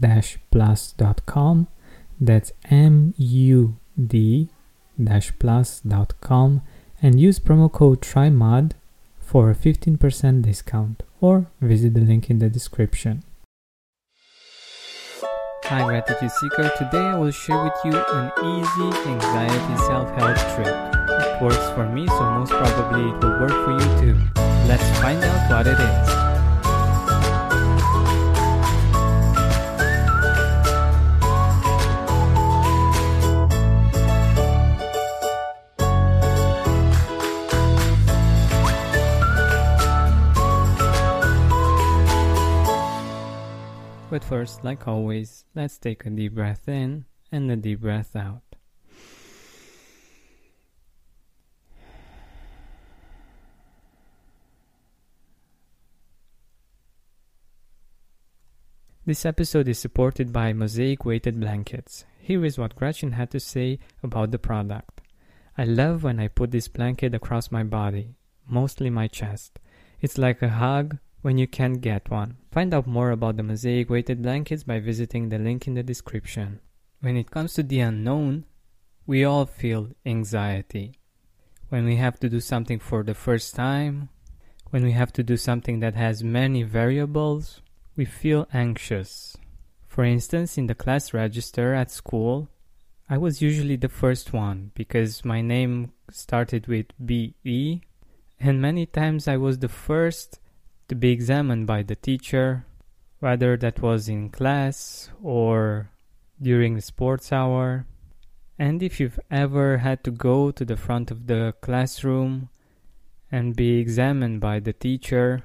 mood-plus.com. That's M U D plus.com and use promo code TRYMUD for a 15% discount or visit the link in the description. Hi Gratitude Seeker, today I will share with you an easy anxiety self-help trick. It works for me so most probably it will work for you too. Let's find out what it is. But first, like always, let's take a deep breath in and a deep breath out. This episode is supported by Mosaic Weighted Blankets. Here is what Gretchen had to say about the product. I love when I put this blanket across my body, mostly my chest. It's like a hug when you can't get one. Find out more about the Mosaic weighted blankets by visiting the link in the description. When it comes to the unknown, we all feel anxiety. When we have to do something for the first time, when we have to do something that has many variables, we feel anxious. For instance, in the class register at school, I was usually the first one because my name started with BE, and many times I was the first to be examined by the teacher, whether that was in class or during the sports hour. And if you've ever had to go to the front of the classroom and be examined by the teacher,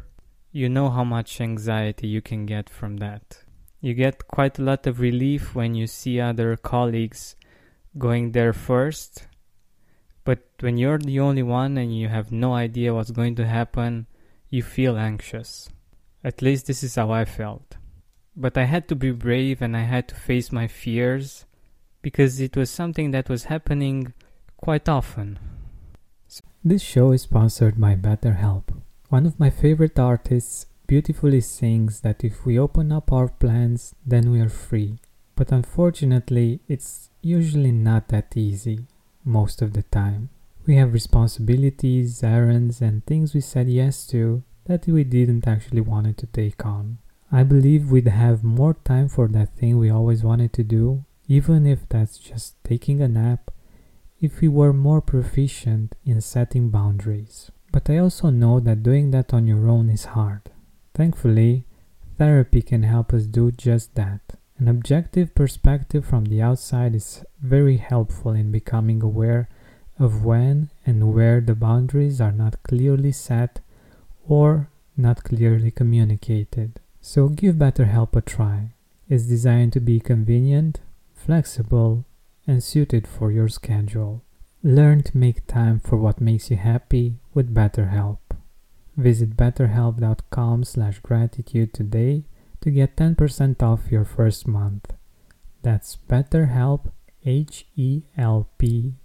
you know how much anxiety you can get from that. You get quite a lot of relief when you see other colleagues going there first, but when you're the only one and you have no idea what's going to happen, you feel anxious. At least this is how I felt. But I had to be brave and I had to face my fears because it was something that was happening quite often. This show is sponsored by BetterHelp. One of my favorite artists beautifully sings that if we open up our plans, then we are free. But unfortunately, it's usually not that easy most of the time. We have responsibilities, errands, and things we said yes to that we didn't actually wanted to take on. I believe we'd have more time for that thing we always wanted to do, even if that's just taking a nap, if we were more proficient in setting boundaries. But I also know that doing that on your own is hard. Thankfully, therapy can help us do just that. An objective perspective from the outside is very helpful in becoming aware of when and where the boundaries are not clearly set or not clearly communicated. So give BetterHelp a try. It's designed to be convenient, flexible, and suited for your schedule. Learn to make time for what makes you happy with BetterHelp. Visit betterhelp.com slash gratitude today to get 10% off your first month. That's betterhelp, H-E-L-P dot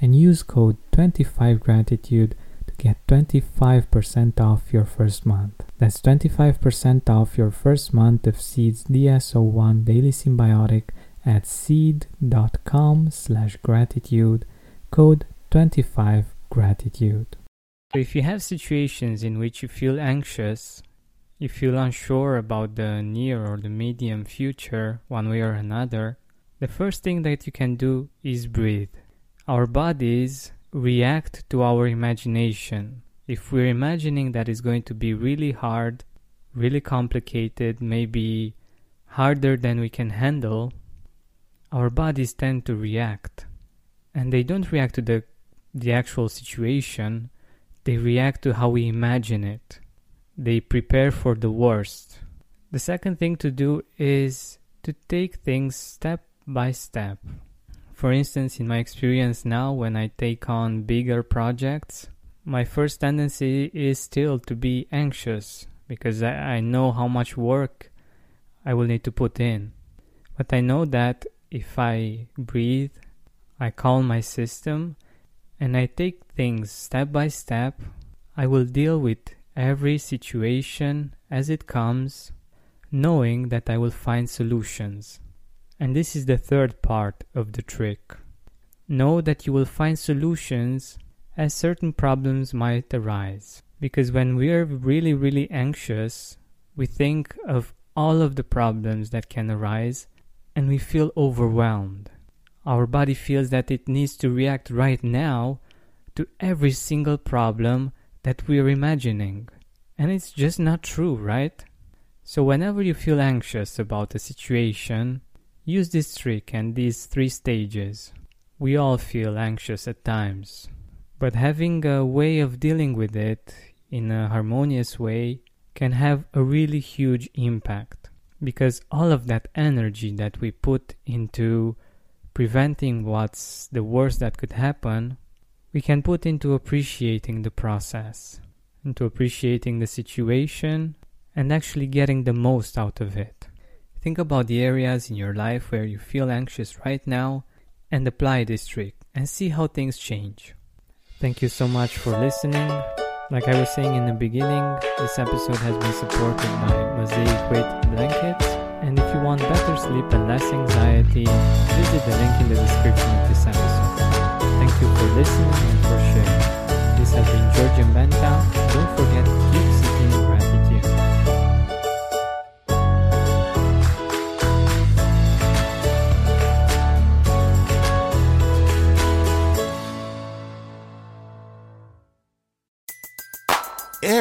and use code 25gratitude to get 25% off your first month. That's 25% off your first month of Seed's DS01 Daily Synbiotic at seed.com slash gratitude, code 25gratitude. So if you have situations in which you feel anxious, you feel unsure about the near or the medium future, one way or another, the first thing that you can do is breathe. Our bodies react to our imagination. If we're imagining that it's going to be really hard, really complicated, maybe harder than we can handle, our bodies tend to react. And they don't react to the, the actual situation, they react to how we imagine it. They prepare for the worst. The second thing to do is to take things step by step. For instance, in my experience now, when I take on bigger projects, my first tendency is still to be anxious because I, I know how much work I will need to put in. But I know that if I breathe, I calm my system, and I take things step by step, I will deal with every situation as it comes, knowing that I will find solutions. And this is the third part of the trick. Know that you will find solutions as certain problems might arise. Because when we are really, really anxious, we think of all of the problems that can arise and we feel overwhelmed. Our body feels that it needs to react right now to every single problem that we are imagining. And it's just not true, right? So, whenever you feel anxious about a situation, Use this trick and these three stages. We all feel anxious at times, but having a way of dealing with it in a harmonious way can have a really huge impact because all of that energy that we put into preventing what's the worst that could happen, we can put into appreciating the process, into appreciating the situation, and actually getting the most out of it. Think about the areas in your life where you feel anxious right now and apply this trick and see how things change. Thank you so much for listening. Like I was saying in the beginning, this episode has been supported by Mosaic Weight Blankets. And if you want better sleep and less anxiety, visit the link in the description of this episode. Thank you for listening and for sharing. This has been Georgian Benta. Don't forget